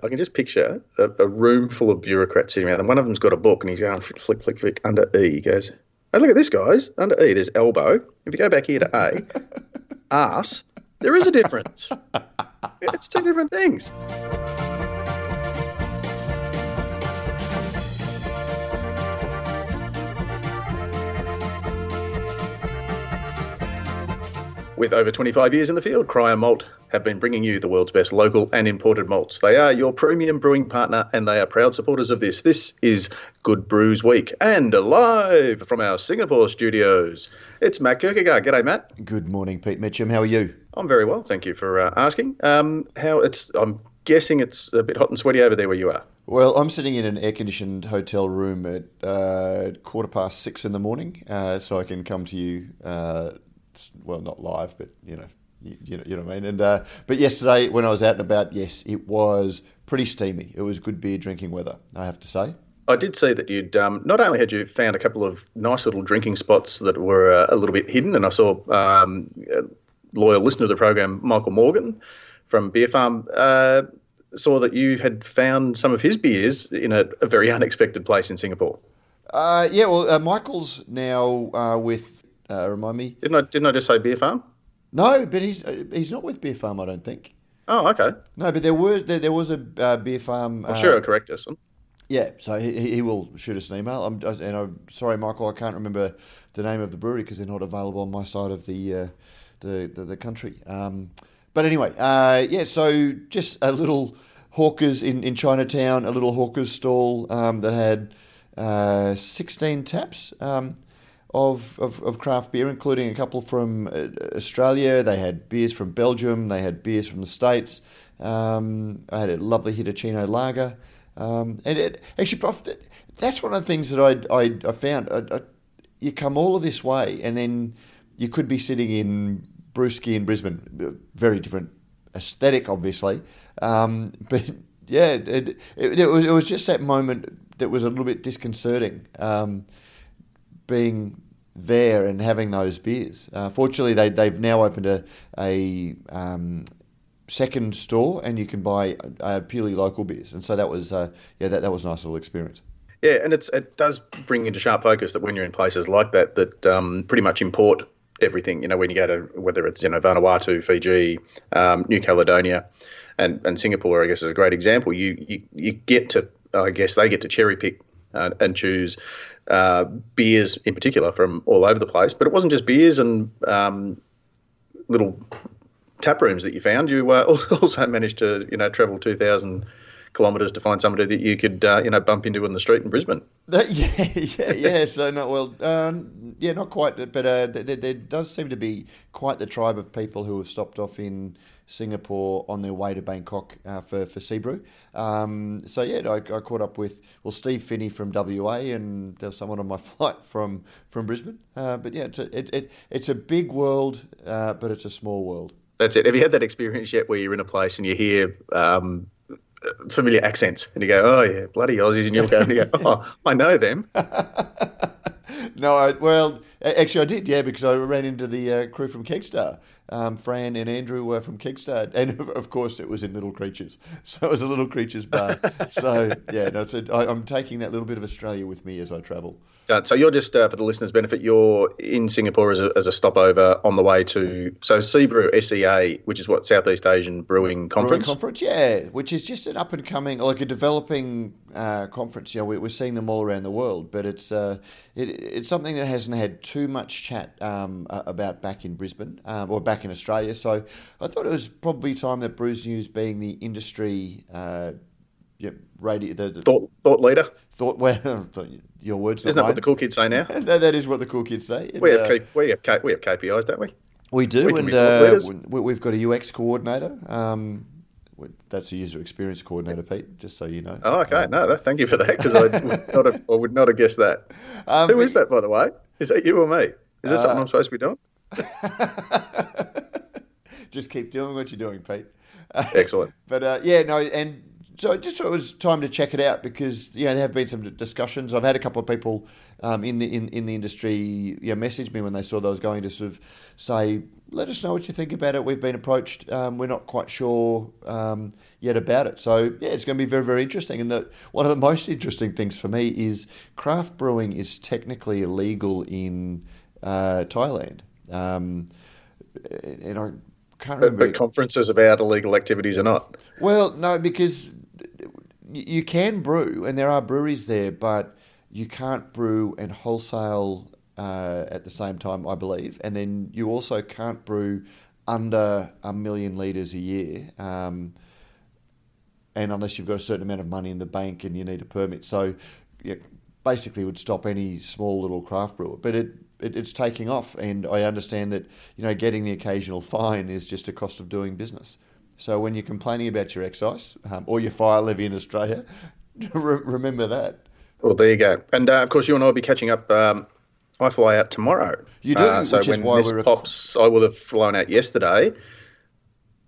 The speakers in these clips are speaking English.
I can just picture a, a room full of bureaucrats sitting around, and one of them's got a book, and he's going flick, flick, flick, flick under E. He goes, "Hey, look at this, guys! Under E, there's elbow. If you go back here to A, ass, there is a difference. It's two different things." With over 25 years in the field, Cryer Malt have been bringing you the world's best local and imported malts. They are your premium brewing partner and they are proud supporters of this. This is Good Brews Week and live from our Singapore studios. It's Matt Kirkegaard. G'day, Matt. Good morning, Pete Mitchum. How are you? I'm very well, thank you for uh, asking. Um, how it's? I'm guessing it's a bit hot and sweaty over there where you are. Well, I'm sitting in an air-conditioned hotel room at uh, quarter past six in the morning, uh, so I can come to you. Uh, well, not live, but you know, you, you, know, you know what I mean. And uh, but yesterday when I was out and about, yes, it was pretty steamy. It was good beer drinking weather, I have to say. I did see that you'd um, not only had you found a couple of nice little drinking spots that were uh, a little bit hidden, and I saw um, a loyal listener of the program, Michael Morgan from Beer Farm, uh, saw that you had found some of his beers in a, a very unexpected place in Singapore. Uh, yeah, well, uh, Michael's now uh, with uh, remind me. Didn't I? Didn't I just say Beer Farm? No, but he's uh, he's not with Beer Farm. I don't think. Oh, okay. No, but there were there, there was a uh, Beer Farm. I'm sure I'll correct us. Yeah, so he, he will shoot us an email. I'm, and I'm sorry, Michael, I can't remember the name of the brewery because they're not available on my side of the uh, the, the, the country. Um, but anyway, uh, yeah. So just a little hawkers in, in Chinatown, a little hawkers stall um, that had uh, 16 taps. Um, of, of, of, craft beer, including a couple from uh, Australia. They had beers from Belgium. They had beers from the States. Um, I had a lovely Hitachino lager. Um, and it, actually, Prof, that's one of the things that I, I, I found. I, I, you come all of this way, and then you could be sitting in Brewski in Brisbane. Very different aesthetic, obviously. Um, but yeah, it, it, it, was, it was just that moment that was a little bit disconcerting. Um, being there and having those beers. Uh, fortunately, they, they've now opened a, a um, second store and you can buy uh, purely local beers. And so that was, uh, yeah, that, that was a nice little experience. Yeah, and it's it does bring into sharp focus that when you're in places like that, that um, pretty much import everything. You know, when you go to whether it's you know Vanuatu, Fiji, um, New Caledonia, and and Singapore, I guess is a great example. You you, you get to I guess they get to cherry pick uh, and choose uh, beers in particular from all over the place. But it wasn't just beers and um, little tap rooms that you found. You uh, also managed to you know travel two thousand kilometres to find somebody that you could uh, you know bump into in the street in Brisbane. That, yeah, yeah, yeah. so not well, um, yeah, not quite, but uh, there, there, does seem to be quite the tribe of people who have stopped off in Singapore on their way to Bangkok uh, for for Seabrew. Um, so yeah, I, I, caught up with well Steve Finney from WA, and there was someone on my flight from from Brisbane. Uh, but yeah, it's a it, it, it's a big world, uh, but it's a small world. That's it. Have you had that experience yet, where you're in a place and you hear um, familiar accents, and you go, "Oh yeah, bloody Aussies," and you'll go, and you go, "Oh, I know them." no, I, well, actually, I did, yeah, because I ran into the uh, crew from Kegstar. Um, Fran and Andrew were from Kegstar, and of course, it was in Little Creatures. So it was a Little Creatures bar. so yeah, no, so I, I'm taking that little bit of Australia with me as I travel. So you're just uh, for the listeners' benefit, you're in Singapore as a, as a stopover on the way to so Seabrew SEA, which is what Southeast Asian Brewing Conference. Brewing Conference, yeah, which is just an up and coming, like a developing uh, conference. You know, we're seeing them all around the world, but it's uh, it, it's something that hasn't had too much chat um, about back in Brisbane um, or back in Australia. So I thought it was probably time that Brews News, being the industry. Uh, yeah, radio, the, the, thought, thought leader. Thought well, your words. Isn't that what the cool kids say now? that, that is what the cool kids say. And, we have uh, we have we have KPIs, don't we? We do, we and uh, we, have got a UX coordinator. Um, that's a user experience coordinator, Pete. Just so you know. Oh, okay. Um, no, thank you for that because I would not have, I would not have guessed that. Um, Who is that, by the way? Is that you or me? Is this uh, something I'm supposed to be doing? Just keep doing what you're doing, Pete. Excellent. but uh, yeah, no, and so just thought it was time to check it out because you know there have been some discussions. I've had a couple of people um, in the in, in the industry you know, message me when they saw that I was going to sort of say, let us know what you think about it. We've been approached. Um, we're not quite sure um, yet about it. So yeah, it's going to be very very interesting. And the, one of the most interesting things for me is craft brewing is technically illegal in uh, Thailand. Um, and I can't remember. But, but conferences about illegal activities or not? Well, no, because you can brew, and there are breweries there, but you can't brew and wholesale uh, at the same time, I believe. And then you also can't brew under a million litres a year. Um, and unless you've got a certain amount of money in the bank and you need a permit. So yeah, basically would stop any small little craft brewer. But it, it, it's taking off, and I understand that you know getting the occasional fine is just a cost of doing business. So when you're complaining about your excise um, or your fire levy in Australia, re- remember that. Well, there you go. And uh, of course, you and I will be catching up. Um, I fly out tomorrow. You do, uh, so when this pops, I will have flown out yesterday,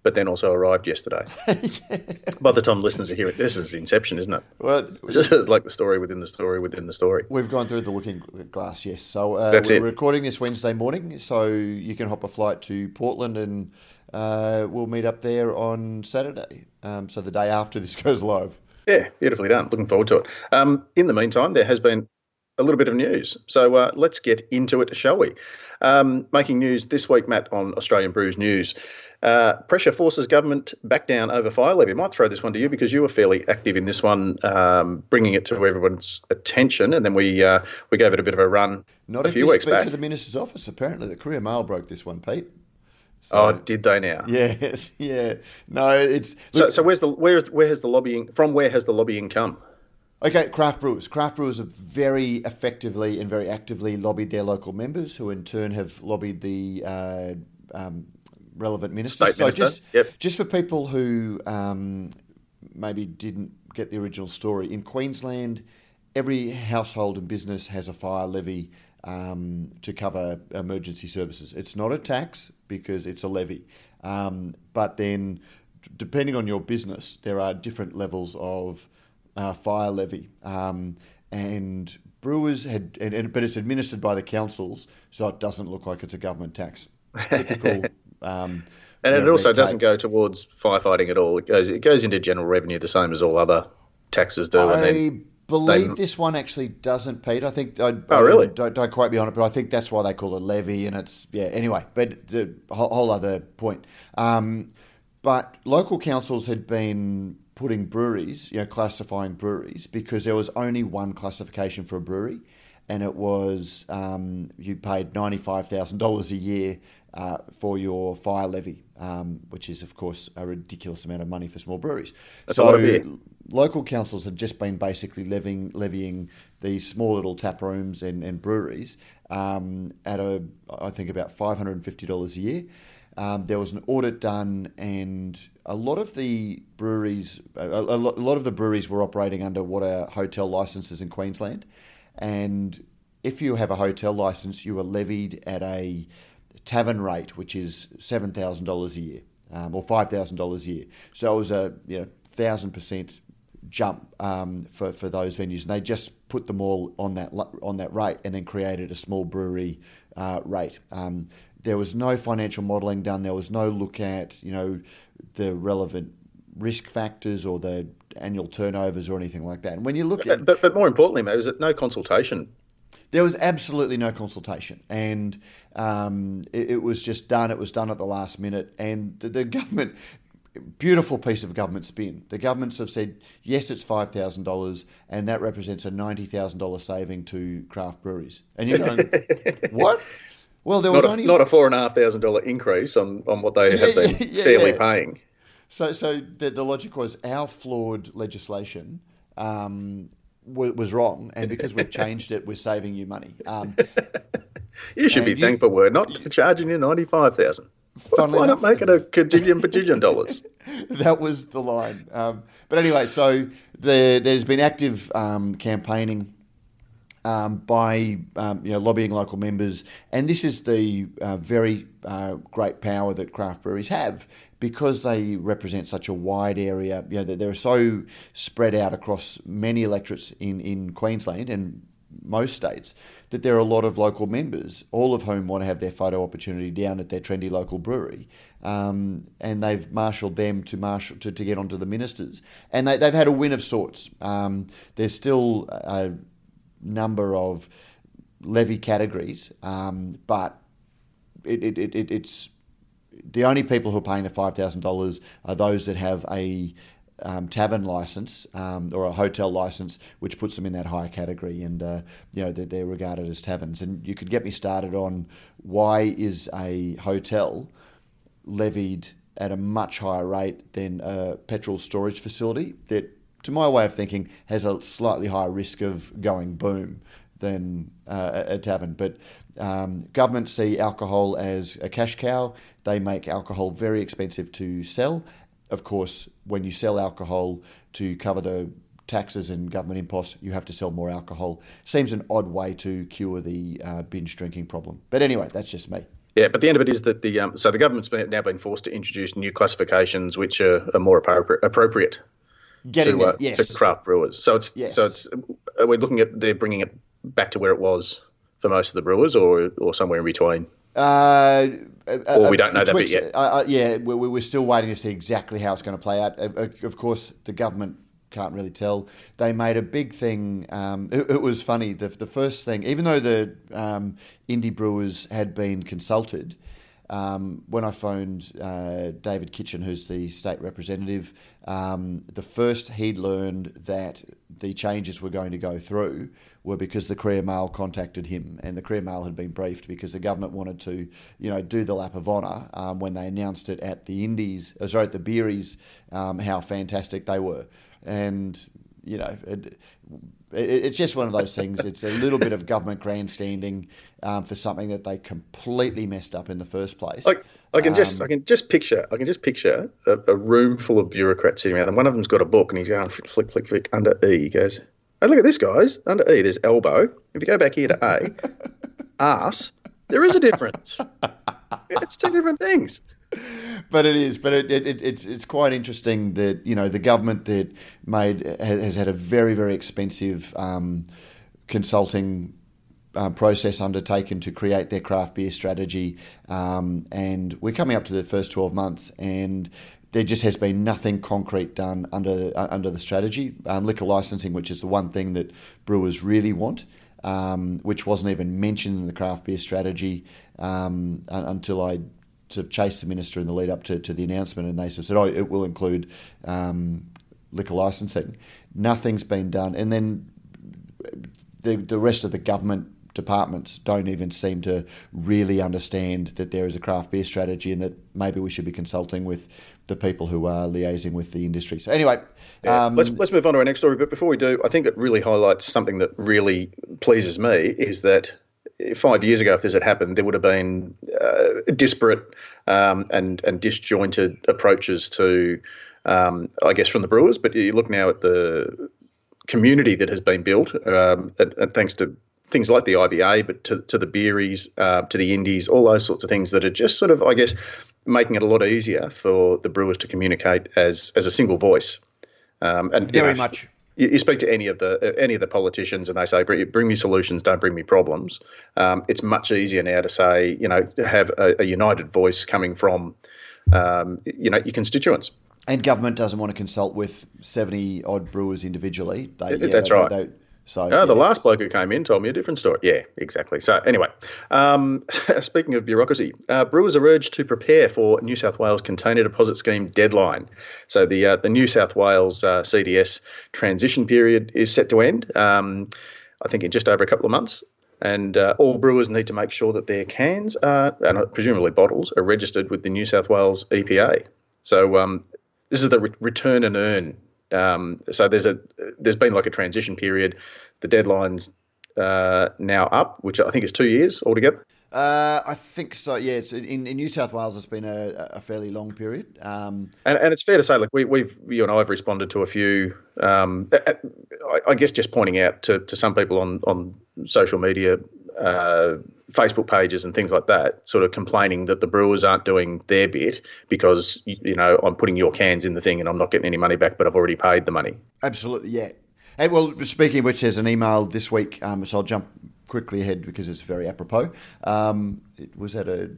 but then also arrived yesterday. yeah. By the time listeners are hearing, this is Inception, isn't it? Well, this is like the story within the story within the story. We've gone through the looking glass, yes. So uh, That's we're it. recording this Wednesday morning, so you can hop a flight to Portland and uh, we'll meet up there on Saturday. Um, so the day after this goes live. Yeah, beautifully done. Looking forward to it. Um, in the meantime, there has been a little bit of news. So uh, let's get into it, shall we? Um, making news this week, Matt, on Australian Brews News. Uh, pressure forces government back down over fire levy. I might throw this one to you because you were fairly active in this one, um, bringing it to everyone's attention, and then we uh, we gave it a bit of a run Not a if few you weeks speak back. to the minister's office. Apparently, the Courier Mail broke this one, Pete. So, oh, did they now? yes, yeah. No, it's So, look, so where's the where where has the lobbying from? Where has the lobbying come? Okay, craft brewers. Craft brewers have very effectively and very actively lobbied their local members, who in turn have lobbied the uh, um, relevant ministers. State so minister, just yep. just for people who um, maybe didn't get the original story, in Queensland, every household and business has a fire levy um, to cover emergency services. It's not a tax because it's a levy, um, but then depending on your business, there are different levels of uh, fire levy, um, and brewers had, and, and, but it's administered by the councils, so it doesn't look like it's a government tax. Typical. um, And it know, also doesn't go towards firefighting at all. It goes it goes into general revenue the same as all other taxes do. and I then believe they- this one actually doesn't, Pete. I think. I, Oh, really? Don't, don't quote me on it, but I think that's why they call it levy, and it's yeah. Anyway, but the whole, whole other point. Um, but local councils had been putting breweries, you know, classifying breweries because there was only one classification for a brewery, and it was um, you paid ninety five thousand dollars a year uh, for your fire levy, um, which is of course a ridiculous amount of money for small breweries. That's so local councils had just been basically levying, levying these small little tap rooms and, and breweries um, at a I think about five hundred and fifty dollars a year. Um, there was an audit done, and a lot of the breweries, a, a lot of the breweries were operating under what are hotel licenses in Queensland, and if you have a hotel license, you are levied at a tavern rate, which is seven thousand dollars a year um, or five thousand dollars a year. So it was a you know thousand percent jump um, for for those venues, and they just put them all on that on that rate, and then created a small brewery uh, rate. Um, there was no financial modelling done. There was no look at you know the relevant risk factors or the annual turnovers or anything like that. And when you look at But, but more importantly, mate, was it no consultation? there was absolutely no consultation, and um, it, it was just done. It was done at the last minute, and the, the government. Beautiful piece of government spin. The governments have said yes, it's five thousand dollars, and that represents a ninety thousand dollars saving to craft breweries. And you're going, what? Well, there was Not a, only not a four and a half thousand dollar increase on, on what they Yeah, have been yeah, fairly yeah. paying. So, so the, the logic was our flawed legislation um, was, was wrong, and because we've changed it, we're saving you money. Um, You should be you- thankful we're not charging you ninety five thousand. Why not make it a cajillion bajillion dollars? that was the line. Um, but anyway, so the, there's been active um, campaigning um, by um, you know, lobbying local members, and this is the uh, very uh, great power that craft breweries have because they represent such a wide area. You know, they're so spread out across many electorates in, in Queensland and most states that there are a lot of local members, all of whom want to have their photo opportunity down at their trendy local brewery. Um, and they've marshalled them to marshal to, to get onto the ministers, and they, have had a win of sorts. Um, there's still number of levy categories, um, but it, it, it, it's the only people who are paying the five thousand dollars are those that have a um, tavern license um, or a hotel license, which puts them in that higher category, and uh, you know they're, they're, regarded as taverns. And you could get me started on why is a hotel levied at a much higher rate than a petrol storage facility that, to my way of thinking, has a slightly higher risk of going boom than uh, a, tavern. But um, governments see alcohol as a cash cow. They make alcohol very expensive to sell. Of course, when you sell alcohol to cover the taxes and government imposts, you have to sell more alcohol. Seems an odd way to cure the uh, binge drinking problem. But anyway, that's just me. Yeah, but the end of it is that the um, so the government's been, now been forced to introduce new classifications which are, are more appropriate, appropriate Getting to, uh, yes. to craft brewers. So it's yes. so it's we're looking at they're bringing it back to where it was for most of the brewers, or or somewhere in between. Uh, or we don't know that bit yet. Uh, yeah, we're, we're still waiting to see exactly how it's going to play out. Of course, the government can't really tell. They made a big thing. Um, it, it, was funny. The, the first thing, even though the um, indie brewers had been consulted, um, when I phoned uh, David Kitchen, who's the state representative, um, the first he'd learned that the changes were going to go through were because the Courier Mail contacted him, and the Courier Mail had been briefed because the government wanted to, you know, do the lap of honour um, when they announced it at the Indies, uh, sorry, at the Beeries, um, how fantastic they were, and you know, it, it's just one of those things. It's a little bit of government grandstanding um, for something that they completely messed up in the first place. I, I can um, just, I can just picture, I can just picture a, a, room full of bureaucrats sitting around, and one of them's got a book, and he's going flick, flick, flick, flick under E. He goes, "Oh, look at this, guys! Under E, there's elbow. If you go back here to A, ass, there is a difference. it's two different things." But it is. But it, it, it's it's quite interesting that you know the government that made has had a very very expensive um, consulting uh, process undertaken to create their craft beer strategy, um, and we're coming up to the first twelve months, and there just has been nothing concrete done under uh, under the strategy. Um, liquor licensing, which is the one thing that brewers really want. Um, which wasn't even mentioned in the craft beer strategy um, until I sort of chased the minister in the lead up to, to the announcement, and they sort of said, "Oh, it will include um, liquor licensing." Nothing's been done, and then the the rest of the government departments don't even seem to really understand that there is a craft beer strategy and that maybe we should be consulting with the people who are liaising with the industry. So anyway, yeah, um, let's let's move on to our next story. But before we do, I think it really highlights something that really pleases me is that five years ago, if this had happened, there would have been uh, disparate um, and and disjointed approaches to, um, I guess, from the brewers. But you look now at the community that has been built, um, and, and, thanks to things like the IBA, but to, to the beeries, uh, to the indies, all those sorts of things that are just sort of, I guess, making it a lot easier for the brewers to communicate as as a single voice. Um, and very you know, much you, you, speak to any of the any of the politicians and they say bring, bring me solutions don't bring me problems. Um, it's much easier now to say you know have a, a united voice coming from um, you know your constituents. And government doesn't want to consult with 70 odd brewers individually. They, yeah, that's they, right. they, so oh, the last bloke who came in told me a different story. Yeah, exactly. So anyway, um, speaking of bureaucracy, uh, brewers are urged to prepare for New South Wales Container Deposit Scheme deadline. So the uh, the New South Wales uh, CDS transition period is set to end. Um, I think in just over a couple of months. And uh, all brewers need to make sure that their cans are, and presumably bottles, are registered with the New South Wales EPA. So um, this is the re- return and earn um, so there's a there's been like a transition period. The deadline's uh, now up, which I think is two years altogether. Uh, I think so. Yeah, it's in, in New South Wales. It's been a, a fairly long period, um, and, and it's fair to say, like we, we've you and I have responded to a few. Um, I, I, guess just pointing out to, to some people on on social media, uh, Facebook pages and things like that, sort of complaining that the brewers aren't doing their bit because you know I'm putting your cans in the thing and I'm not getting any money back, but I've already paid the money. Absolutely, yeah. And well, speaking of which, there's an email this week, um, so I'll jump quickly ahead because it's very apropos. Um, it, was that a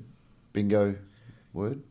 bingo word?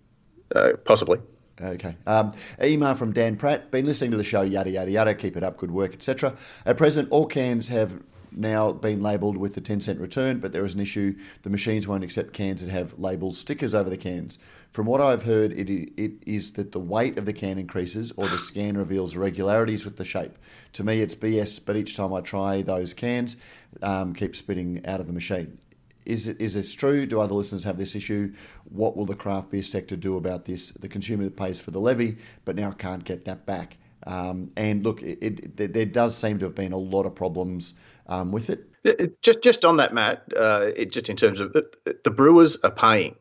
Uh, possibly. Okay. Um, email from Dan Pratt. Been listening to the show, yada, yada, yada. Keep it up, good work, etc. At present, all cans have now been labelled with the 10 cent return, but there is an issue. The machines won't accept cans that have labels, stickers over the cans. From what I've heard, it, it is that the weight of the can increases or the scan reveals irregularities with the shape. To me, it's BS, but each time I try those cans, um, keep spitting out of the machine. Is it is this true? Do other listeners have this issue? What will the craft beer sector do about this? The consumer pays for the levy, but now can't get that back. Um, and look, it, it, there does seem to have been a lot of problems um, with it. Just just on that, Matt. Uh, it, just in terms of the, the brewers are paying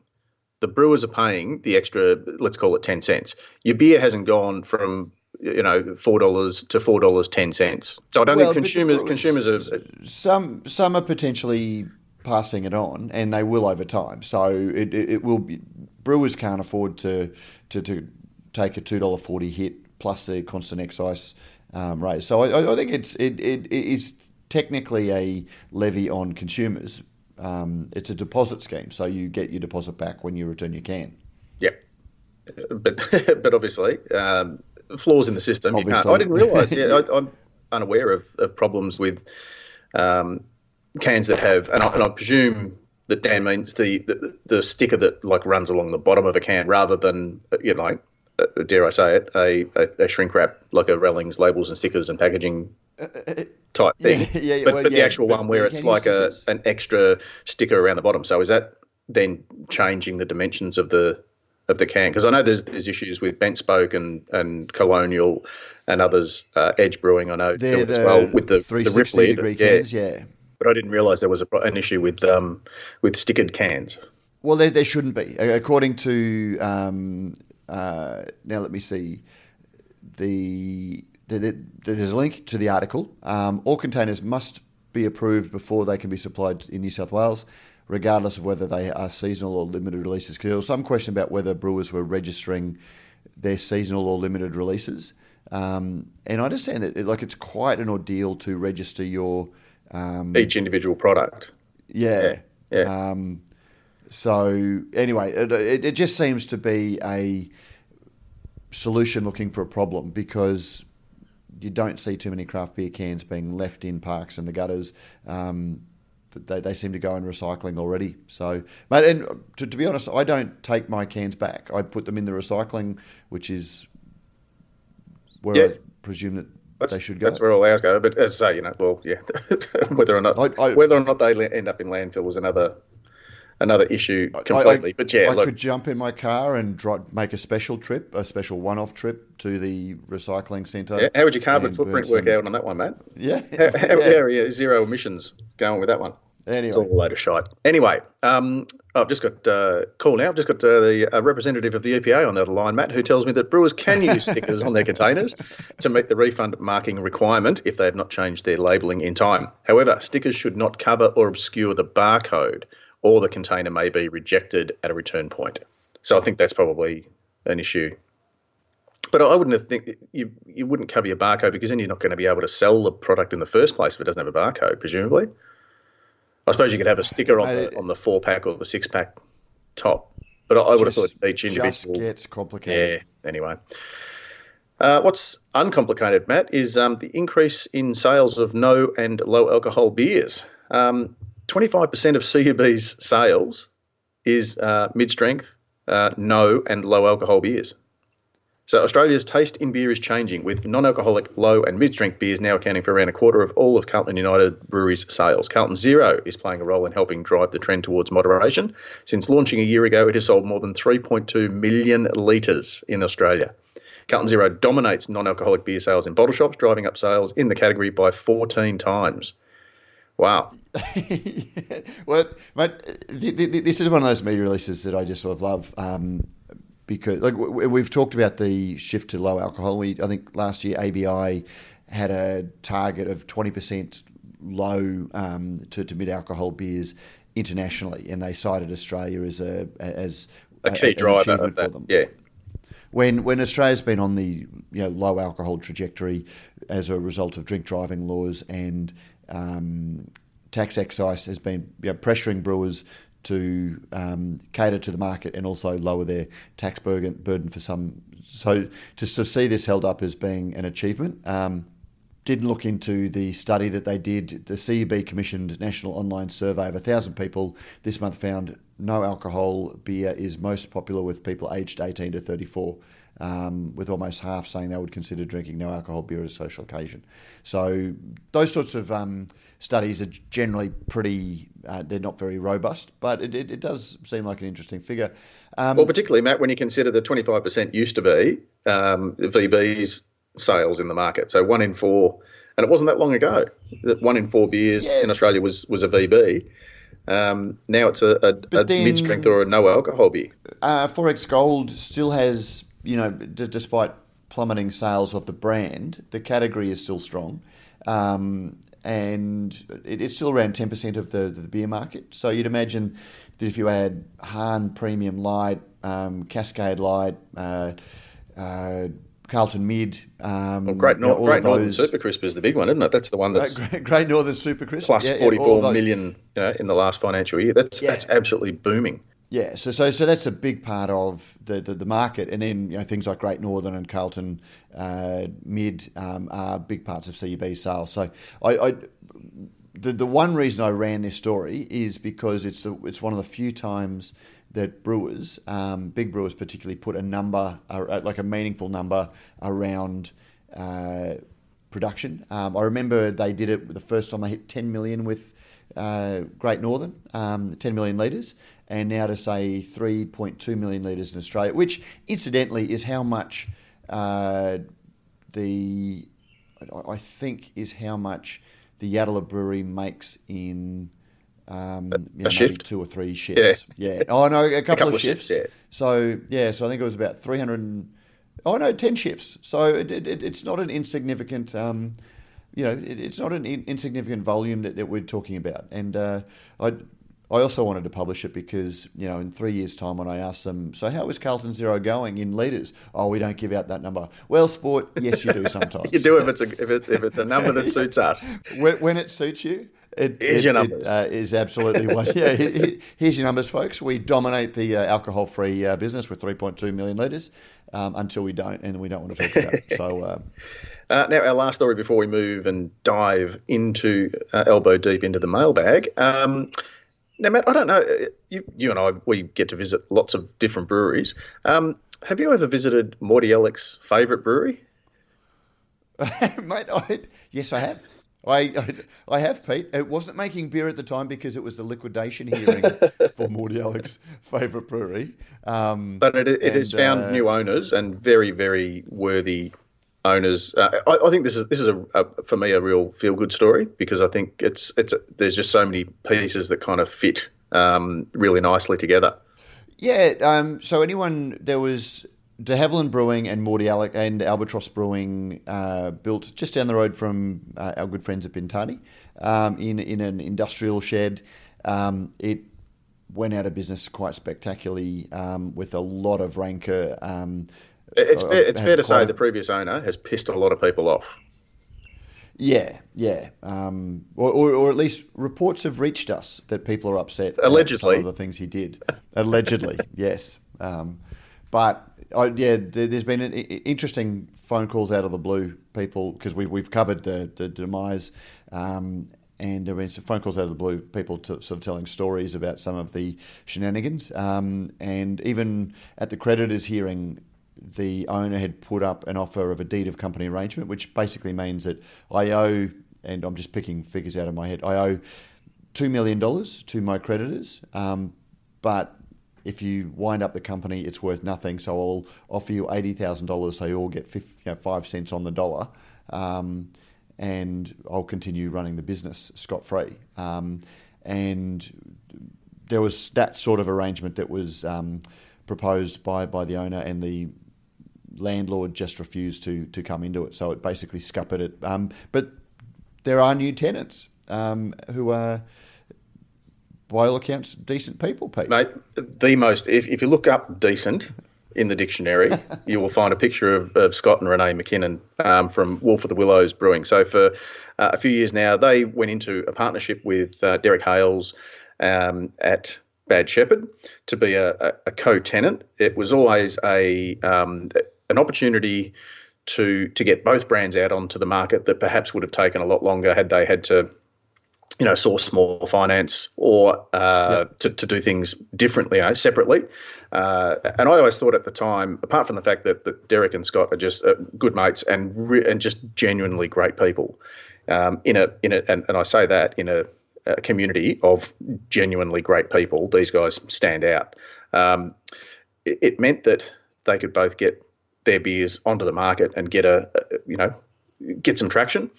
the brewers are paying the extra, let's call it 10 cents. Your beer hasn't gone from you know four dollars to four dollars ten cents. So I don't well, think consumers consumers are some some are potentially passing it on, and they will over time. So it, it, will be brewers can't afford to to, to take a two dollar forty hit plus the constant excise um, rate. So I, I think it's it, it, it is technically a levy on consumers, um, it's a deposit scheme, so you get your deposit back when you return your can. Yep, but but obviously um, flaws in the system. I didn't realise. Yeah, I, am unaware of, of, problems with um, cans that have, and I, and I presume that Dan means the, the, the sticker that like runs along the bottom of a can rather than you know uh, dare I say it a, a, a shrink wrap like a Rellings labels and stickers and packaging uh, uh, type thing. Yeah, yeah, but, well, but yeah, the actual one where it's like a an extra sticker around the bottom. So is that then changing the dimensions of the of the can? Because I know there's there's issues with BentSpoke and, and colonial and others, uh, Edge Brewing. I know the, as well with the the Ripley degree cans, yeah. But I didn't realise there was a, an issue with um, with stickered cans. Well, there, there shouldn't be, according to um, uh, now. Let me see the there's a link to the article. Um, all containers must be approved before they can be supplied in New South Wales, regardless of whether they are seasonal or limited releases. Because there was some question about whether brewers were registering their seasonal or limited releases. Um, and I understand that it, like it's quite an ordeal to register your um, each individual product. Yeah. Yeah. yeah. Um, so anyway, it, it, it just seems to be a solution looking for a problem because you don't see too many craft beer cans being left in parks and the gutters. Um, they, they seem to go in recycling already. So, mate, and to, to, be honest, I don't take my cans back. I put them in the recycling, which is where yeah. I presume that that's, they should go. That's where all ours go. But as I say, you know, well, yeah, whether or not I, I, whether or not they end up in landfill is another another issue completely. I, but yeah, I look, could jump in my car and drive, make a special trip, a special one-off trip to the recycling centre. Yeah, how would your carbon footprint work out on that one, mate? Yeah, how, how, yeah. yeah, zero emissions going with that one. Anyway. It's all a load of shite. Anyway, um, I've just got uh, call now. I've just got uh, the uh, representative of the EPA on the other line, Matt, who tells me that brewers can use stickers on their containers to meet the refund marking requirement if they have not changed their labelling in time. However, stickers should not cover or obscure the barcode or the container may be rejected at a return point. So I think that's probably an issue. But I wouldn't think you you wouldn't cover your barcode because then you're not going to be able to sell the product in the first place if it doesn't have a barcode, presumably. I suppose you could have a sticker on the on the four pack or the six pack top, but I, I would have thought each individual just gets complicated. Yeah. Anyway, uh, what's uncomplicated, Matt, is um, the increase in sales of no and low alcohol beers. Um, 25% of CUB's sales is uh, mid strength, uh, no, and low alcohol beers. So Australia's taste in beer is changing, with non-alcoholic low and mid-strength beers now accounting for around a quarter of all of Carlton United Brewery's sales. Carlton Zero is playing a role in helping drive the trend towards moderation. Since launching a year ago, it has sold more than 3.2 million litres in Australia. Carlton Zero dominates non-alcoholic beer sales in bottle shops, driving up sales in the category by 14 times. Wow. well, but this is one of those media releases that I just sort of love. Um, because like we've talked about the shift to low alcohol. We, I think last year ABI had a target of twenty percent low um, to, to mid alcohol beers internationally, and they cited Australia as a as a key driver of that. Yeah. When when Australia's been on the you know, low alcohol trajectory as a result of drink driving laws and um, tax excise has been you know, pressuring brewers to um, cater to the market and also lower their tax burden, for some. So to see this held up as being an achievement. Um, did look into the study that they did. The CUB commissioned national online survey of 1,000 people this month found no alcohol beer is most popular with people aged 18 to 34, um, with almost half saying they would consider drinking no alcohol beer at a social occasion. So those sorts of um, studies are generally pretty, uh, they're not very robust, but it, it, it, does seem like an interesting figure. Um, well, particularly, Matt, when you consider the 25% used to be um, VB's sales in the market. So one in four, and it wasn't that long ago that one in four beers yeah. in Australia was was a VB. Um, now it's a, a, a mid strength or a no alcohol beer. Uh, XXXX Gold still has, you know, d- despite plummeting sales of the brand, the category is still strong. Um, and it, it's still around 10% of the, the beer market. So you'd imagine that if you add Hahn Premium Light, um, Cascade Light, uh, uh, Carlton Mid. Um, well, Great, Nor- you know, Great Northern those... Super Crisp is the big one, isn't it? That's the one that's Great, Great Northern Super Crisp plus yeah, forty-four million you know, in the last financial year. That's yeah. that's absolutely booming. Yeah, so so so that's a big part of the, the, the, market, and then you know things like Great Northern and Carlton uh, Mid um, are big parts of CUB sales. So I, I, the the one reason I ran this story is because it's the, it's one of the few times that brewers, um, big brewers particularly, put a number, uh, like a meaningful number, around uh, production. Um, I remember they did it the first time they hit 10 million with uh, Great Northern, um, 10 million litres, and now to say 3.2 million litres in Australia, which incidentally is how much uh, the, I think, is how much the Yatala Brewery makes in um, you know, a shift, two or three shifts. Yeah, yeah. Oh no, a couple, a couple of shifts. shifts. Yeah. So yeah, so I think it was about three hundred. Oh no, ten shifts. So it, it, it's not an insignificant. Um, you know, it, it's not an in, insignificant volume that, that we're talking about. And uh, I, I also wanted to publish it because you know, in three years' time, when I asked them, so how is Carlton Zero going in litres? Oh, we don't give out that number. Well, sport, yes, you do sometimes. you do if it's a if, it, if it's a number that suits us. when, when it suits you. It, here's it, your numbers. It, uh, is absolutely one. Yeah, here's your numbers, folks. We dominate the uh, alcohol-free uh, business with 3.2 million litres um, until we don't, and we don't want to talk about it. So. Uh, uh, now, our last story before we move and dive into uh, elbow deep into the mailbag. Um, now, Matt, I don't know. You, you and I, we get to visit lots of different breweries. Um, have you ever visited Mordialloc's favourite brewery? Mate, I, yes, I have. I, I, I have, Pete. It wasn't making beer at the time because it was the liquidation hearing for Mordialloc's favourite brewery. Um, but it, it and, has found uh, new owners and very, very worthy owners. Uh, I, I, think this is this is a, a, for me a real feel good story because I think it's it's a, there's just so many pieces that kind of fit um, really nicely together. Yeah. Um, so anyone there was De Havilland Brewing and Mordialloc and Albatross Brewing uh, built just down the road from uh, our good friends at Bintani um, in in an industrial shed. Um, it went out of business quite spectacularly um, with a lot of rancor. It's fair, it's fair to say a, the previous owner has pissed a lot of people off. Yeah, yeah, um, or, or, or, at least reports have reached us that people are upset. Allegedly, some of the things he did. Allegedly, yes. Um, but I, yeah, there's been an, interesting phone calls out of the blue, people, because we've, we've covered the, the demise, um, and there have been some phone calls out of the blue, people to, sort of telling stories about some of the shenanigans. Um, and even at the creditors' hearing, the owner had put up an offer of a deed of company arrangement, which basically means that I owe, and I'm just picking figures out of my head, I owe $2 million to my creditors, um, but if you wind up the company, it's worth nothing. So I'll offer you eighty thousand dollars, so you all get 50, you know, five cents on the dollar, um, and I'll continue running the business scot free. Um, and there was that sort of arrangement that was um, proposed by, by the owner, and the landlord just refused to to come into it. So it basically scuppered it. Um, but there are new tenants um, who are, by all accounts, decent people, Pete. Mate, the most, if, if you look up decent in the dictionary, you will find a picture of, of Scott and Renee McKinnon um, from Wolf of the Willows Brewing. So for uh, a few years now, they went into a partnership with uh, Derek Hales um, at Bad Shepherd to be a, a, a, co-tenant. It was always a um, an opportunity to to get both brands out onto the market that perhaps would have taken a lot longer had they had to you know, source more finance or uh, yep. to, to do things differently, you know, separately. Uh, and I always thought at the time, apart from the fact that, that Derek and Scott are just uh, good mates and re- and just genuinely great people, um, in a in a and, and I say that in a, a, community of genuinely great people, these guys stand out. Um, it, it meant that they could both get their beers onto the market and get a, a you know get some traction.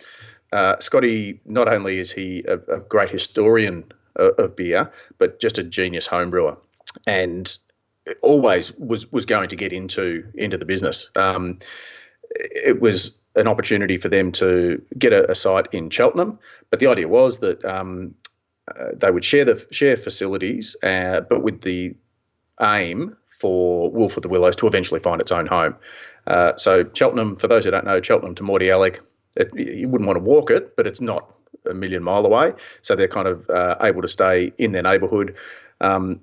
Uh, Scotty, not only is he a, a great historian of, of, beer, but just a genius homebrewer, and always was was going to get into into the business. Um, it was an opportunity for them to get a, a site in Cheltenham, but the idea was that um, uh, they would share the share facilities, uh, but with the aim for Wolf of the Willows to eventually find its own home. Uh, so Cheltenham, for those who don't know, Cheltenham to Mordialloc it, you wouldn't want to walk it, but it's not a million mile away. So they're kind of uh, able to stay in their neighbourhood. Um,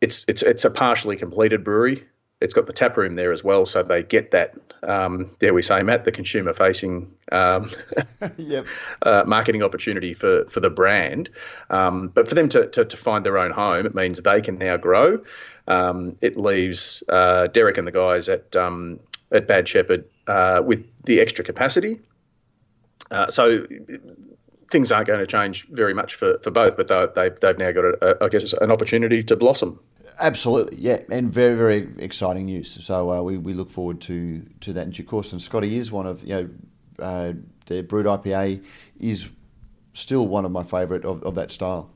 it's it's it's a partially completed brewery. It's got the tap room there as well, so they get that. Um, dare we say, Matt, the consumer-facing um, yep. uh, marketing opportunity for for the brand. Um, but for them to, to, to find their own home, it means they can now grow. Um, it leaves uh, Derek and the guys at um, at Bad Shepherd uh, with the extra capacity uh, so things aren't going to change very much for, for both, but they, they've now got, a, a, I guess, an opportunity to blossom. Absolutely, yeah, and very very exciting news. So uh, we, we look forward to to that in due course. And Scotty is one of you know uh, the brewed IPA is still one of my favourite of, of that style.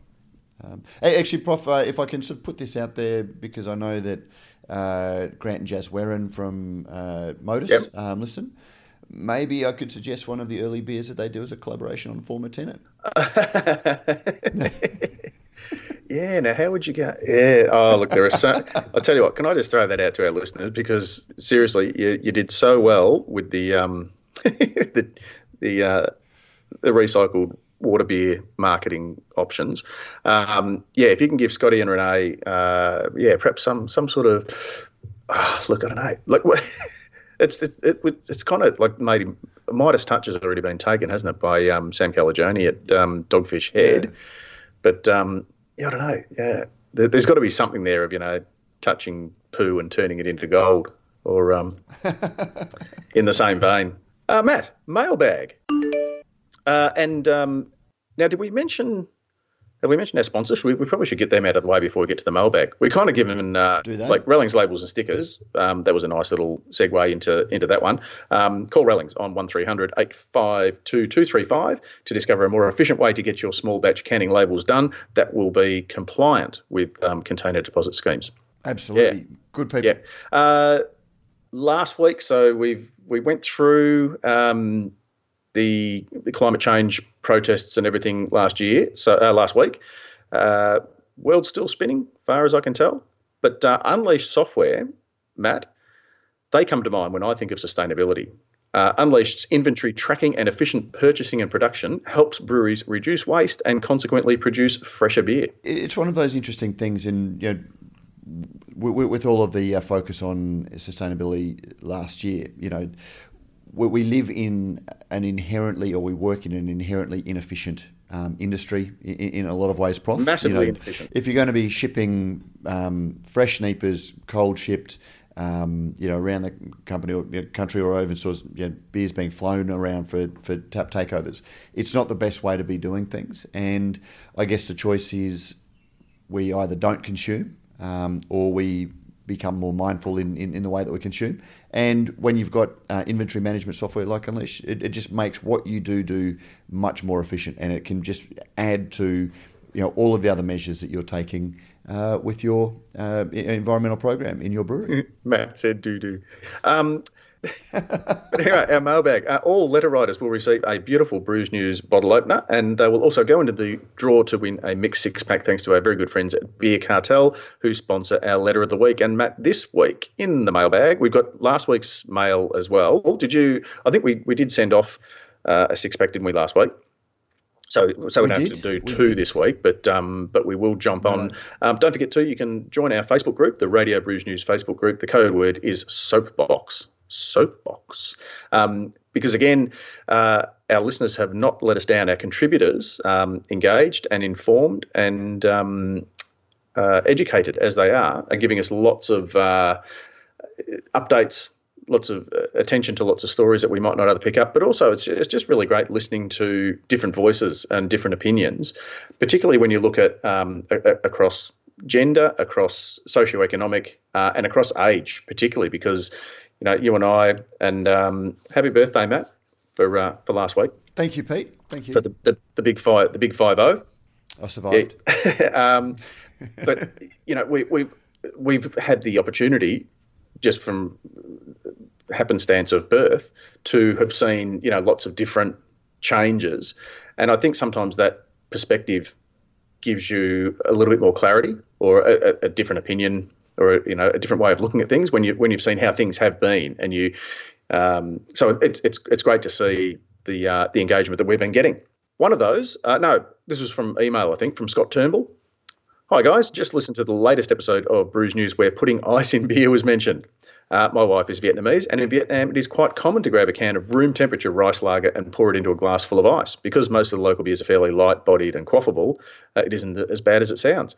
Um, actually, Prof, uh, if I can sort of put this out there because I know that uh, Grant and Jaz Warren from uh, Modus yep. um, listen maybe I could suggest one of the early beers that they do as a collaboration on former tenant. yeah. Now, how would you go? Yeah. Oh, look, there are so. I'll tell you what. Can I just throw that out to our listeners because seriously, you, you did so well with the um the the uh, the recycled water beer marketing options. Um, yeah, if you can give Scotty and Renee, uh, yeah, perhaps some some sort of oh, look, I don't know, like it's it, it, it's kind of like made him. Midas touch has already been taken, hasn't it, by um, Sam Calagione at um, Dogfish Head? Yeah. But um, yeah, I don't know. Yeah, there, has got to be something there of you know touching poo and turning it into gold, or um, in the same vein. Uh, Matt, mailbag. Uh, and um, now, did we mention have we mentioned our sponsors? We, we, probably should get them out of the way before we get to the mailbag. We kind of given uh, like Rellings labels and stickers. Um, that was a nice little segue into into that one. Um, call Rellings on 1300 852 235 to discover a more efficient way to get your small batch canning labels done that will be compliant with um, container deposit schemes. Absolutely. Yeah. Good people. Yeah. Uh, last week, so we've we went through um, the, the climate change protests and everything last year, so uh, last week. Uh, world's still spinning, far as I can tell. But uh, Unleashed software, Matt, they come to mind when I think of sustainability. Uh, Unleashed's inventory tracking and efficient purchasing and production helps breweries reduce waste and consequently produce fresher beer. It's one of those interesting things in you know, with, all of the uh, focus on sustainability last year. You know, we live in an inherently, or we work in an inherently inefficient um, industry in, in, a lot of ways, Prof. Massively you know, inefficient. If you're going to be shipping um, fresh NEIPAs, cold shipped, um, you know, around the company or you know, country or open source, you know, beers being flown around for, for tap takeovers, it's not the best way to be doing things. And I guess the choice is we either don't consume um, or we become more mindful in, in, in, the way that we consume. And when you've got uh, inventory management software like Unleash, it, it, just makes what you do do much more efficient, and it can just add to you know all of the other measures that you're taking uh, with your uh, environmental program in your brewery. Matt said doo doo. Um, but anyway, our mailbag. Uh, all letter writers will receive a beautiful Brews News bottle opener, and they will also go into the draw to win a mixed six pack thanks to our very good friends at Beer Cartel, who sponsor our letter of the week. And Matt, this week in the mailbag, we've got last week's mail as well. Did you? I think we, we did send off uh, a six pack, didn't we, last week? So, so we, we don't have to do two did. this week, but um, but we will jump on. Um, don't forget too, you can join our Facebook group, the Radio Brews News Facebook group. The code word is Soapbox soapbox. Um, because again, uh, our listeners have not let us down. Our contributors, um, engaged and informed and um, uh, educated as they are, are giving us lots of uh, updates, lots of uh, attention to lots of stories that we might not other pick up. But also, it's, it's just really great listening to different voices and different opinions, particularly when you look at um, a, across gender, across socioeconomic, uh, and across age, particularly because you know, you and I, and um, happy birthday, Matt, for uh, for last week. Thank you, Pete. Thank you for the, the, the big five, the big five zero. I survived. Yeah. um, but you know, we, we've we've had the opportunity, just from happenstance of birth, to have seen you know lots of different changes, and I think sometimes that perspective gives you a little bit more clarity or a, a different opinion or you know a different way of looking at things when you when you've seen how things have been and you um, so it's it's it's great to see the uh, the engagement that we've been getting. One of those, uh, no, this was from email I think from Scott Turnbull. Hi guys, just listen to the latest episode of Brews News where putting ice in beer was mentioned. Uh, my wife is Vietnamese, and in Vietnam, it is quite common to grab a can of room temperature rice lager and pour it into a glass full of ice. Because most of the local beers are fairly light bodied and quaffable, uh, it isn't as bad as it sounds.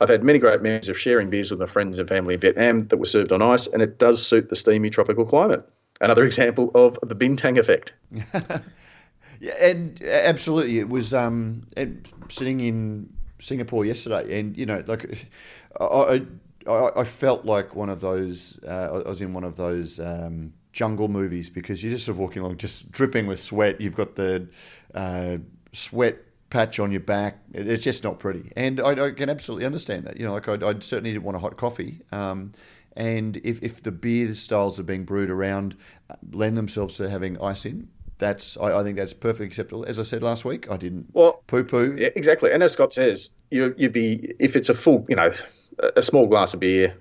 I've had many great memories of sharing beers with my friends and family in Vietnam that were served on ice, and it does suit the steamy tropical climate. Another example of the bintang effect. yeah, and absolutely, it was um, sitting in Singapore yesterday, and you know, like I, I, I felt like one of those. Uh, I was in one of those um, jungle movies because you're just sort of walking along, just dripping with sweat. You've got the uh, sweat patch on your back. It's just not pretty, and I, I can absolutely understand that. You know, like I'd, I'd certainly didn't want a hot coffee. Um, and if, if the beer styles are being brewed around uh, lend themselves to having ice in, that's I, I, think that's perfectly acceptable. As I said last week, I didn't well poo poo. Exactly. And as Scott says, you you'd be if it's a full, you know, a small glass of beer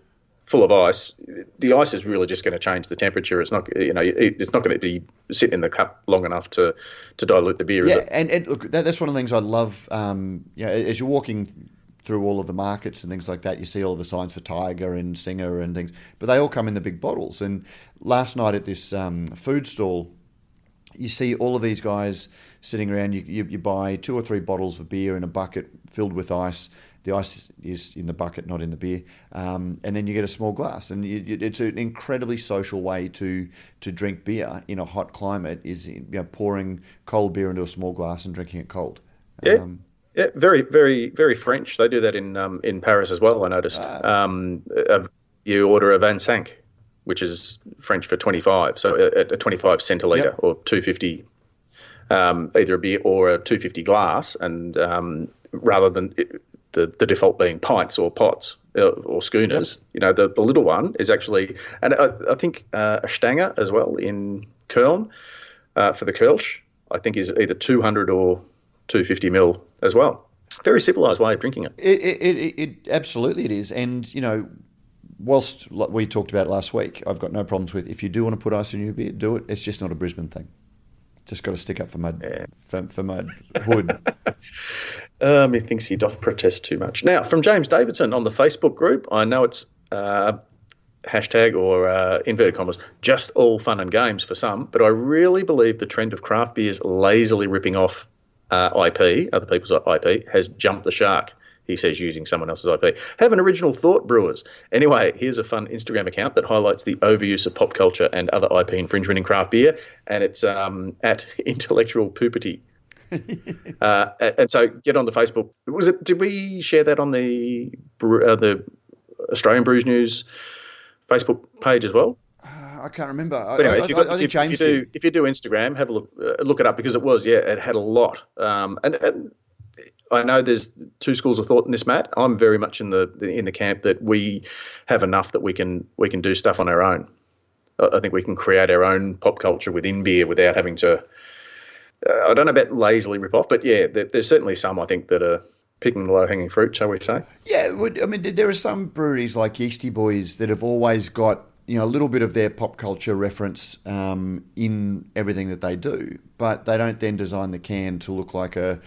full of ice, the ice is really just going to change the temperature. It's not, you know, it's not going to be sitting in the cup long enough to, to dilute the beer. Yeah, and, and look, that, that's one of the things I love. Um, you know, as you're walking through all of the markets and things like that, you see all the signs for Tiger and Singha and things, but they all come in the big bottles. And last night at this um, food stall, you see all of these guys sitting around. You, you, you buy two or three bottles of beer in a bucket filled with ice the ice is in the bucket, not in the beer, um, and then you get a small glass. And you, you, it's an incredibly social way to to drink beer in a hot climate. Is you know, pouring cold beer into a small glass and drinking it cold. Yeah. Um, yeah, very, very, very French. They do that in um, in Paris as well. I noticed. Uh, you order a Vin Cinq, which is French for twenty five, so a, a twenty five centiliter yep. or two fifty, um, either a beer or a two fifty glass, and um, rather than the, the default being pints or pots uh, or schooners. Yep. You know, the, the little one is actually, and I, I think uh, a Stange as well in Köln uh, for the Kölsch, I think is either 200 or 250 mil as well. Very civilized way of drinking it. It, it, it, it absolutely it is, and you know, whilst we talked about last week, I've got no problems with if you do want to put ice in your beer, do it. It's just not a Brisbane thing. Just got to stick up for mud, yeah. for, for mud wood. Um, he thinks he doth protest too much. Now, from James Davidson on the Facebook group, I know it's uh, hashtag or uh, inverted commas, just all fun and games for some, but I really believe the trend of craft beers lazily ripping off uh, IP, other people's IP, has jumped the shark. He says using someone else's IP. Have an original thought, brewers. Anyway, here's a fun Instagram account that highlights the overuse of pop culture and other IP infringement in craft beer, and it's um, at intellectual poopity. uh, and so get on the Facebook. Was it? Did we share that on the uh, the Australian Brews News Facebook page as well? Uh, I can't remember. But anyway, I, if, got, I, I if, if, you do, if you do Instagram, have a look uh, look it up because it was yeah, it had a lot. Um, and, and I know there's two schools of thought in this, Matt. I'm very much in the in the camp that we have enough that we can we can do stuff on our own. I think we can create our own pop culture within beer without having to. Uh, I don't know about lazily rip off, but yeah, there, there's certainly some I think that are picking the low hanging fruit, shall we say? Yeah, I mean, there are some breweries like Yeasty Boys that have always got you know a little bit of their pop culture reference um, in everything that they do, but they don't then design the can to look like a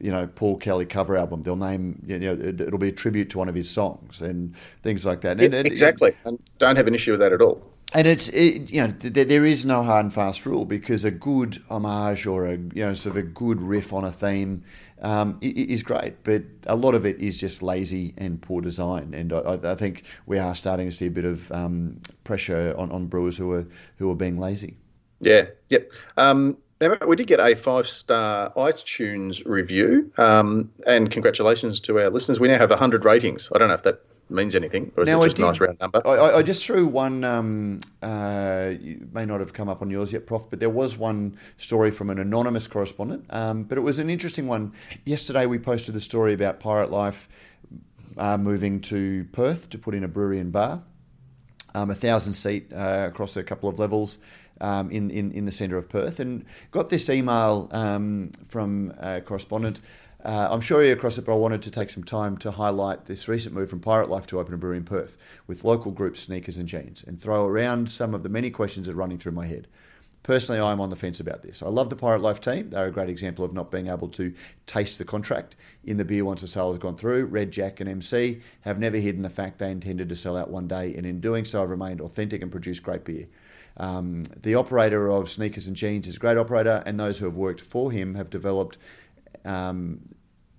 you know Paul Kelly cover album. They'll name you know it'll be a tribute to one of his songs and things like that. And, exactly, and don't have an issue with that at all. And it's it, you know there is no hard and fast rule because a good homage or a you know sort of a good riff on a theme um, is great, but a lot of it is just lazy and poor design. And I, I think we are starting to see a bit of um, pressure on, on brewers who are who are being lazy. Yeah. Yep. Um, now, we did get a five star iTunes review, um, and congratulations to our listeners. We now have 100 ratings. I don't know if that means anything, or is now, it just a nice round number? I, I just threw one. Um, uh, you may not have come up on yours yet, Prof, but there was one story from an anonymous correspondent. Um, but it was an interesting one. Yesterday, we posted a story about Pirate Life uh, moving to Perth to put in a brewery and bar, um, a thousand seat uh, across a couple of levels. Um, in, in, in the centre of Perth, and got this email um, from a correspondent uh, I'm sure you're across it, but I wanted to take some time to highlight this recent move from Pirate Life to open a brewery in Perth with local groups Sneakers and Jeans and throw around some of the many questions that are running through my head. Personally, I'm on the fence about this. I love the Pirate Life team. They're a great example of not being able to taste the contract in the beer once the sale has gone through. Red Jack and MC have never hidden the fact they intended to sell out one day, and in doing so, have remained authentic and produced great beer. Um, the operator of Sneakers and Jeans is a great operator, and those who have worked for him have developed um,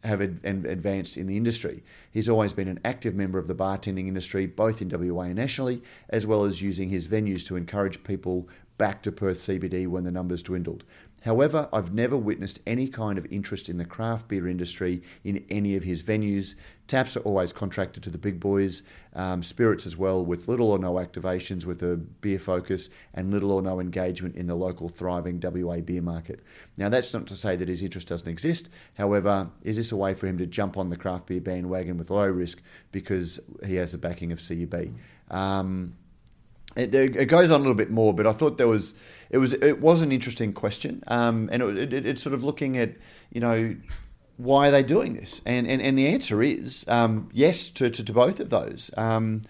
have ad- advanced in the industry. He's always been an active member of the bartending industry, both in WA and nationally, as well as using his venues to encourage people back to Perth CBD when the numbers dwindled. However, I've never witnessed any kind of interest in the craft beer industry in any of his venues. Taps are always contracted to the big boys, um, spirits as well, with little or no activations with a beer focus and little or no engagement in the local thriving WA beer market. Now, that's not to say that his interest doesn't exist. However, is this a way for him to jump on the craft beer bandwagon with low risk because he has the backing of CUB? Um, it, it, goes on a little bit more, but I thought there was it was it was an interesting question, um, and it, it, it's sort of looking at you know why are they doing this, and and, and the answer is um, yes to, to, to both of those. Um,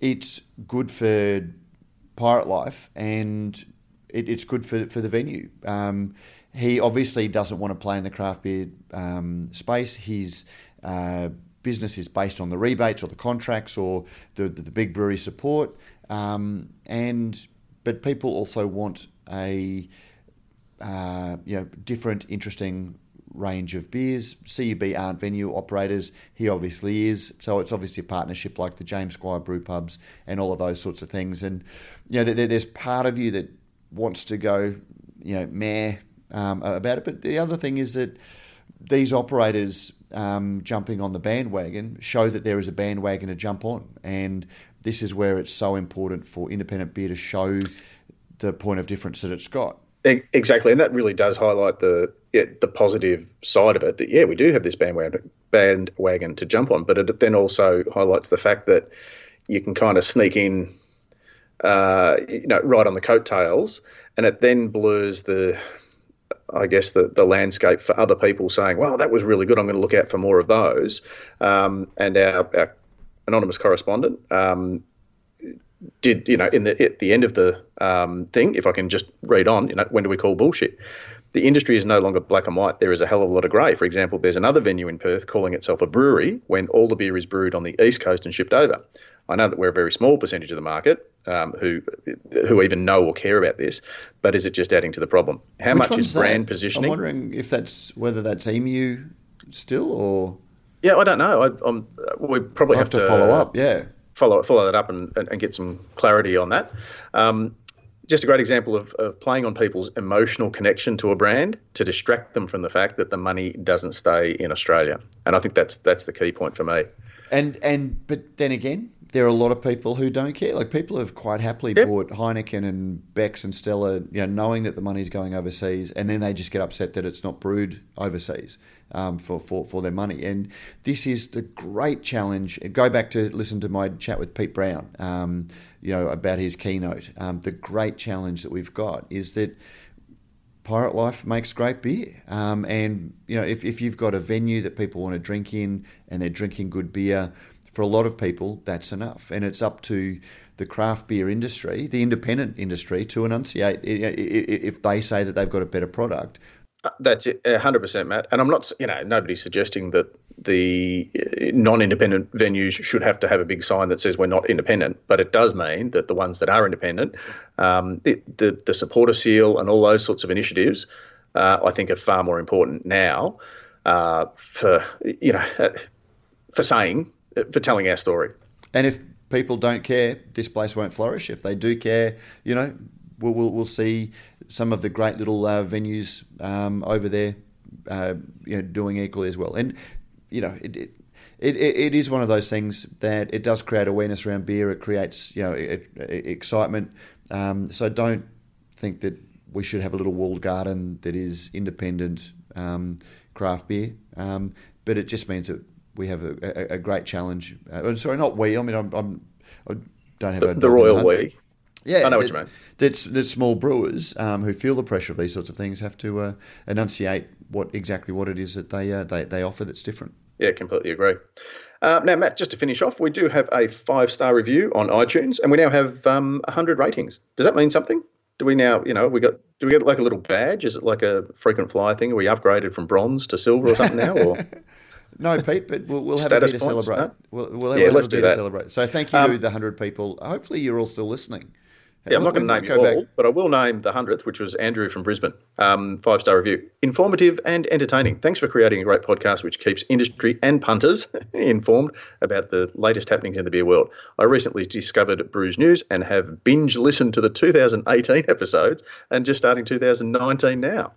it's good for pirate life, and it's good for for the venue. Um, he obviously doesn't want to play in the craft beer um, space. His uh, business is based on the rebates or the contracts or the, the, the big brewery support. Um, and but people also want a uh, you know different, interesting range of beers. CUB aren't venue operators. He obviously is. So it's obviously a partnership like the James Squire Brew Pubs and all of those sorts of things. And you know, there, there's part of you that wants to go, you know, meh um, about it. But the other thing is that these operators um, jumping on the bandwagon show that there is a bandwagon to jump on. And this is where it's so important for independent beer to show the point of difference that it's got. Exactly, and that really does highlight the the positive side of it. That yeah, we do have this bandwagon bandwagon to jump on, but it then also highlights the fact that you can kind of sneak in, uh, you know, right on the coattails, and it then blurs the, I guess the the landscape for other people saying, well, that was really good. I'm going to look out for more of those, um, and our, our anonymous correspondent um, did you know in the at the end of the um, thing if i can just read on you know when do we call bullshit the industry is no longer black and white there is a hell of a lot of grey for example there's another venue in perth calling itself a brewery when all the beer is brewed on the east coast and shipped over i know that we're a very small percentage of the market um, who who even know or care about this but is it just adding to the problem how Which much is brand that? positioning i'm wondering if that's whether that's emu still or yeah, I don't know. I, we probably we'll have, have, to, follow up. Yeah, follow follow that up and, and, and get some clarity on that. Um, just a great example of, of playing on people's emotional connection to a brand to distract them from the fact that the money doesn't stay in Australia. And I think that's that's the key point for me. And and but then again, there are a lot of people who don't care. Like people have quite happily Yep. bought Heineken and Beck's and Stella, you know, knowing that the money's going overseas, and then they just get upset that it's not brewed overseas um, for, for for their money. And this is the great challenge. Go back to listen to my chat with Pete Brown, um, you know, about his keynote. Um, the great challenge that we've got is that Pirate Life makes great beer. Um, and, you know, if, if you've got a venue that people want to drink in and they're drinking good beer, for a lot of people, that's enough. And it's up to the craft beer industry, the independent industry, to enunciate if they say that they've got a better product. Uh, That's it, hundred percent, Matt. And I'm not, you know, nobody's suggesting that the uh, non-independent venues should have to have a big sign that says we're not independent. But it does mean that the ones that are independent, um, the, the the supporter seal and all those sorts of initiatives, uh, I think are far more important now uh, for you know uh, for saying for telling our story. And if people don't care, this place won't flourish. If they do care, you know, we'll, we'll, we'll see some of the great little uh, venues um, over there, uh, you know, doing equally as well. And you know, it, it it, it is one of those things that it does create awareness around beer. It creates you know it, it- excitement. Um, so don't think that we should have a little walled garden that is independent um, craft beer. Um, but it just means that we have a, a, a great challenge. Uh, sorry, not we. I mean, I'm, I'm I don't have The, a the royal we. Yeah, I know what you mean. That's that small brewers um, who feel the pressure of these sorts of things have to uh, enunciate what exactly what it is that they uh, they, they offer that's different. Yeah, completely agree. Uh, now, Matt, just to finish off, we do have a five star review on iTunes, and we now have um, 100 ratings. Does that mean something? Do we now, you know, we got? Do we get like a little badge? Is it like a frequent flyer thing? Are we upgraded from bronze to silver or something now? Or No, Pete, but we'll, we'll have a beer to points, celebrate. no? We'll, we'll have, Yeah, we'll have let's a do beer to that. celebrate. So thank you Um, to the 100 people. Hopefully you're all still listening. yeah, I'm not going to name go you back- all, but I will name the hundredth, which was Andrew from Brisbane. Um, five star review, informative and entertaining. Thanks for creating a great podcast which keeps industry and punters informed about the latest happenings in the beer world. I recently discovered Brews News and have binge listened to the 2018 episodes and just starting 2019 now.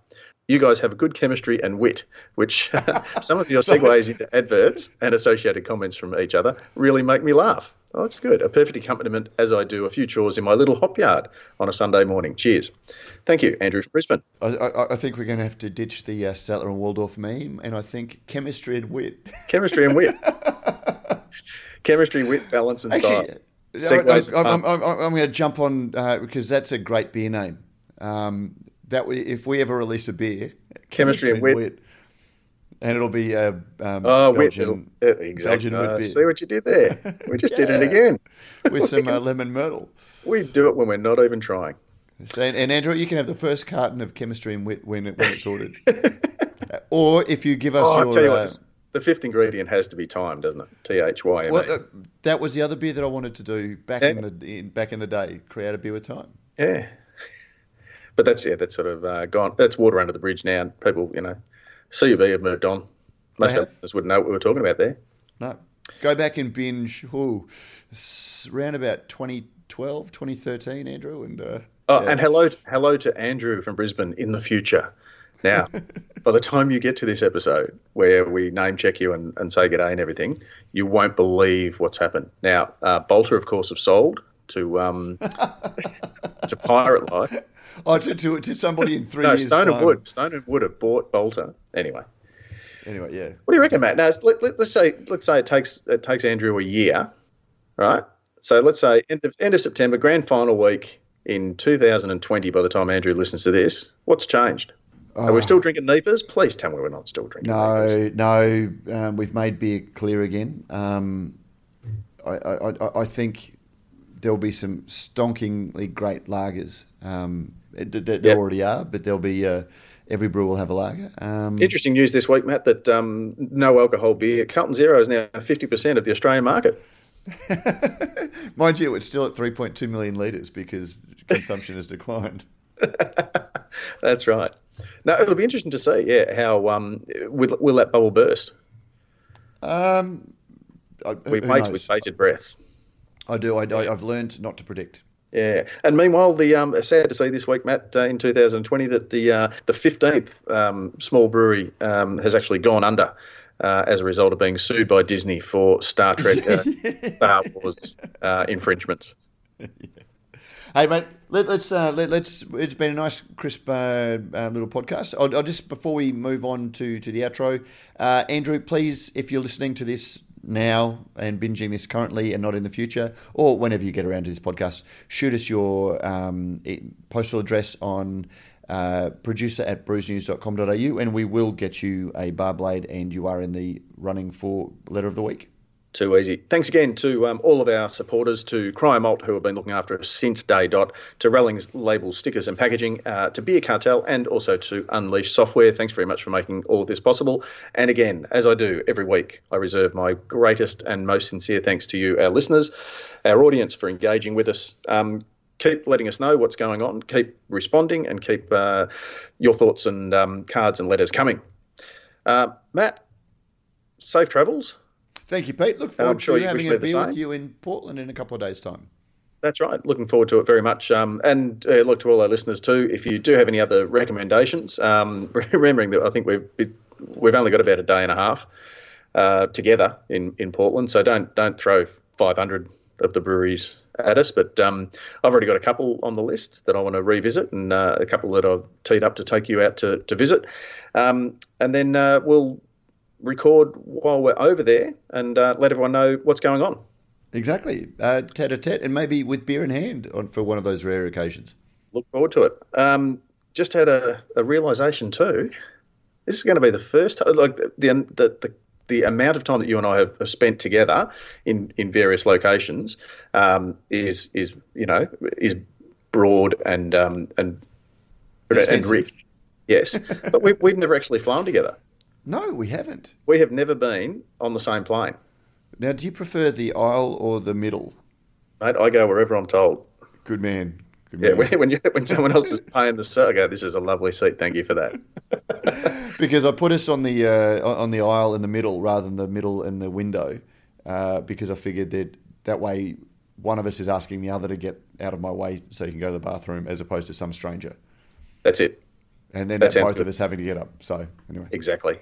You guys have a good chemistry and wit, which some of your segues into adverts and associated comments from each other really make me laugh. Oh, that's good. A perfect accompaniment as I do a few chores in my little hop yard on a Sunday morning. Cheers. Thank you, Andrew from Brisbane. I, I, I think we're going to have to ditch the uh, Statler and Waldorf meme, and I think chemistry and wit. Chemistry and wit. Chemistry, wit, balance, and style. Actually, Segues and I, am puns. going to jump on uh, because that's a great beer name. Um, that we, if we ever release a beer, Chemistry and wit. and it'll be uh, um, Oh. Belgian, it'll- uh, exactly. Belgian wit Uh, see what you did there. We just did it again. with some uh, lemon myrtle. We do it when we're not even trying. And, and Andrew, you can have the first carton of chemistry and wit when, it, when it's ordered. Uh, or if you give us Oh, your. I'll tell you uh, what, the fifth ingredient has to be time, doesn't it? T H Y M E. uh, that was the other beer that I wanted to do back Yeah. in the in, back in the day. Create a beer with time. Yeah. But that's yeah, that's sort of uh, gone. That's water under the bridge now. People, you know, CUB have moved on. Most of us wouldn't know what we were talking about there. No, go back and binge. Ooh, around about 2012, 2013, Andrew, and uh, Oh, yeah. and hello, hello to Andrew from Brisbane in the future. Now, by the time you get to this episode where we name check you and, and say g'day and everything, you won't believe what's happened. Now, uh, Balter, of course, have sold to um, to Pirate Life. oh, to, to, to somebody in three No, years. Stone and. Wood. Stone and Wood have bought Balter. Anyway, Anyway, yeah. what do you reckon, Matt? Now, let, let, us say let's say it takes it takes Andrew a year, right? So let's say end of, end of September, grand final week in 2020. By the time Andrew listens to this, what's changed? Are we still drinking NEIPAs? Please tell me we're not still drinking NEIPAs. No, no, um, we've made beer clear again. Um, I, I, I- I think there'll be some stonkingly great lagers. Um, it- th- th- there Yep. already are, but there'll be uh, every brew will have a lager. Um, Interesting news this week, Matt, that um, no alcohol beer, Carlton Zero is now 50% of the Australian market. mind you, it's still at 3.2 million litres because consumption has declined. That's right. Now it'll be interesting to see, yeah, how um, will, will that bubble burst? Um, I, We wait knows? with bated breath. I do. I, I, I've learned not to predict. Yeah, and meanwhile, the um, sad to see this week, Matt, uh, in 2020, that the uh, the 15th um, small brewery um, has actually gone under, uh, as a result of being sued by Disney for Star Trek, uh, Star Wars uh, infringements. Hey, mate, let, us uh, let, us It's been a nice, crisp uh, uh, little podcast. I'll, I'll, just before we move on to to the outro, uh, Andrew, please, if you're listening to this now and binging this currently and not in the future, or whenever you get around to this podcast, shoot us your um, postal address on uh, producer at brewsnews.com.au and we will get you a bar blade and you are in the running for letter of the week. Too easy. Thanks again to um, all of our supporters, to Cryer Malt, who have been looking after us since day dot, to Rallings label stickers and packaging, uh, to Beer Cartel, and also to Unleash Software. Thanks very much for making all of this possible. And again, as I do every week, I reserve my greatest and most sincere thanks to you, our listeners, our audience, for engaging with us. Um, keep letting us know what's going on, keep responding, and keep uh, your thoughts and um, cards and letters coming. Uh, Matt, safe travels. Thank you, Pete. Look forward sure to having a beer with you in Portland in a couple of days' time. That's right. Looking forward to it very much. Um, and uh, look to all our listeners too. If you do have any other recommendations, um, remembering that I think we've we've only got about a day and a half uh, together in, in Portland, so don't don't throw 500 of the breweries at us. But um, I've already got a couple on the list that I want to revisit, and uh, a couple that I've teed up to take you out to to visit. Um, and then uh, we'll record while we're over there and uh, let everyone know what's going on. Exactly, uh, tete a tete, and maybe with beer in hand on, for one of those rare occasions. Look forward to it. Um, just had a, a realization too. This is going to be the first time, like the, the the, the amount of time that you and I have, have spent together in, in various locations um, is is you know is broad and um, and and rich. Yes, but we, we've never actually flown together. No, we haven't. We have never been on the same plane. Now, do you prefer the aisle or the middle? Mate, I go wherever I'm told. Good man. Good man. Yeah, when, when, you, when someone else is paying the seat, I go, this is a lovely seat. Thank you for that. because I put us on the uh, on the aisle in the middle rather than the middle in the window, uh, because I figured that that way one of us is asking the other to get out of my way so you can go to the bathroom, as opposed to some stranger. That's it. And then both good. of us having to get up. So anyway, exactly.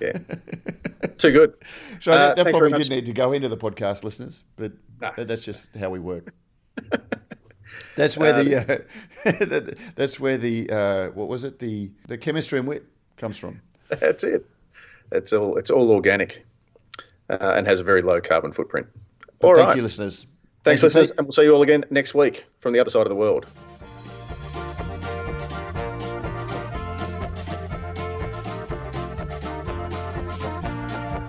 Yeah. Too good. So uh, that, that probably did need to go into the podcast, listeners, but that's just how we work. that's where uh, the uh, that's where the uh, what was it the the chemistry and wit comes from. That's it. It's all it's all organic uh, and has a very low carbon footprint. But all thank right. you, listeners. Thanks, Thanks listeners, and we'll see you all again next week from the other side of the world.